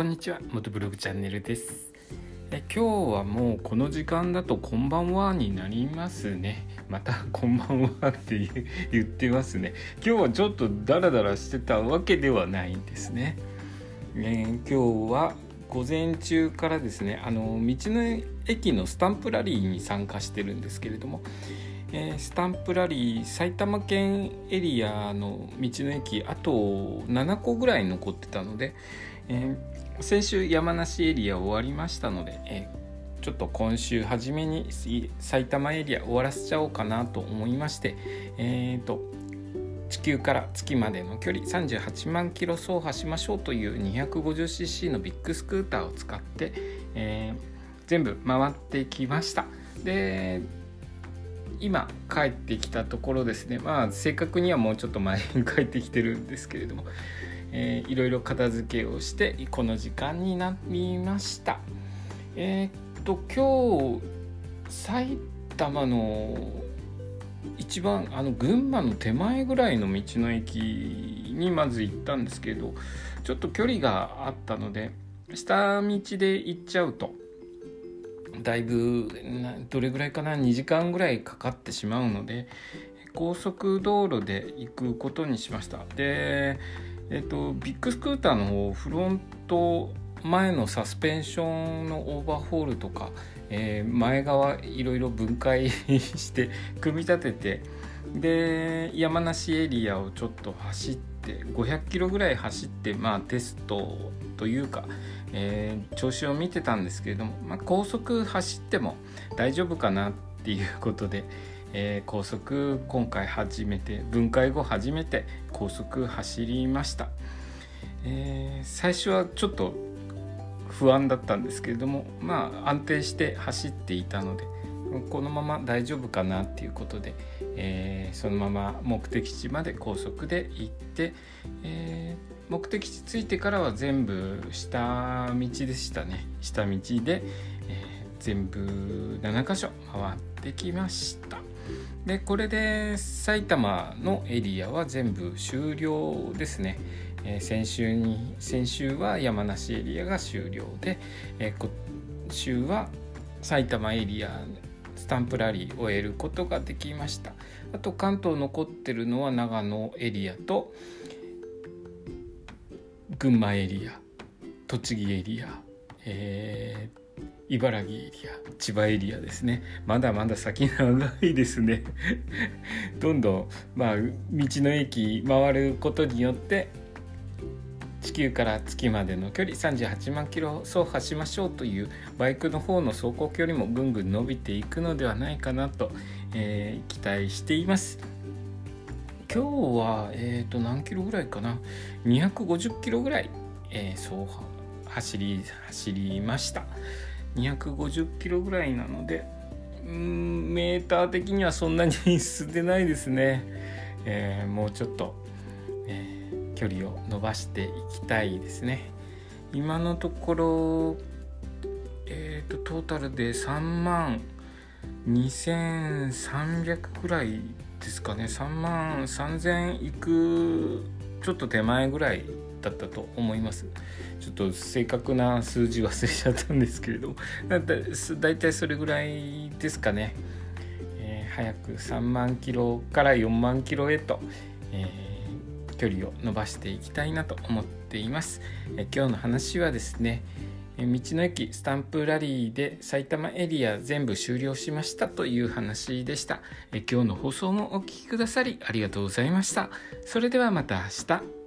こんにちは元ブログチャンネルです。え今日はもうこの時間だとこんばんはになりますね。またこんばんはって言ってますね。今日はちょっとダラダラしてたわけではないんですね、えー、今日は午前中からですねあの道の駅のスタンプラリーに参加してるんですけれどもえー、スタンプラリー埼玉県エリアの道の駅あと7個ぐらい残ってたので、えー、先週山梨エリア終わりましたので、えー、ちょっと今週初めに埼玉エリア終わらせちゃおうかなと思いましてえっ、と地球から月までの距離38万キロ走破しましょうという 250cc のビッグスクーターを使って、え全部回ってきました。で今帰ってきたところですね。まあ正確にはもうちょっと前に 帰ってきてるんですけれども、えー、いろいろ片付けをしてこの時間になりました。えー、っと今日埼玉の一番あの群馬の手前ぐらいの道の駅にまず行ったんですけどちょっと距離があったので下道で行っちゃうと。だいぶどれぐらいかな2時間ぐらいかかってしまうので高速道路で行くことにしました。でえっ、とビッグスクーターの方フロント前のサスペンションのオーバーホールとか、えー、前側いろいろ分解 して組み立ててで山梨エリアをちょっと走って500キロぐらい走ってまあテストというかえー、調子を見てたんですけれども、まあ、高速走っても大丈夫かなっていうことで、えー、高速今回初めて分解後初めて高速走りました、えー、最初はちょっと不安だったんですけれどもまあ安定して走っていたのでこのまま大丈夫かなっていうことで、えー、そのまま目的地まで高速で行って、えー目的地着いてからは全部下道でしたね。下道で、えー、全部7箇所回ってきました。でこれで埼玉のエリアは全部終了ですね、えー、先週に先週は山梨エリアが終了で、えー、今週は埼玉エリアスタンプラリーを終えることができました。あと関東残ってるのは長野エリアと、群馬エリア栃木エリア、えー、茨城エリア千葉エリアですね。まだまだ先長いですね。どんどんまあ道の駅回ることによって地球から月までの距離38万キロ走破しましょうというバイクの方の走行距離もぐんぐん伸びていくのではないかなと、えー、期待しています。今日は、えー、と何キロぐらいかな？250キロぐらい、えー、そう走り走りました。250キロぐらいなのでうんメーター的にはそんなに 進んでないですね、えー、もうちょっと、距離を伸ばしていきたいですね。今のところえっ、ー、とトータルで3万2300くらいですかね。3万3000いくちょっと手前ぐらいだったと思います。ちょっと正確な数字忘れちゃったんですけれども。だいたいそれぐらいですかね、えー、早く3万キロから4万キロへと、えー、距離を伸ばしていきたいなと思っています、え、今日の話はですね道の駅スタンプラリーで埼玉エリア全部終了しましたという話でした。え今日の放送もお聴きくださりありがとうございました。それではまた明日。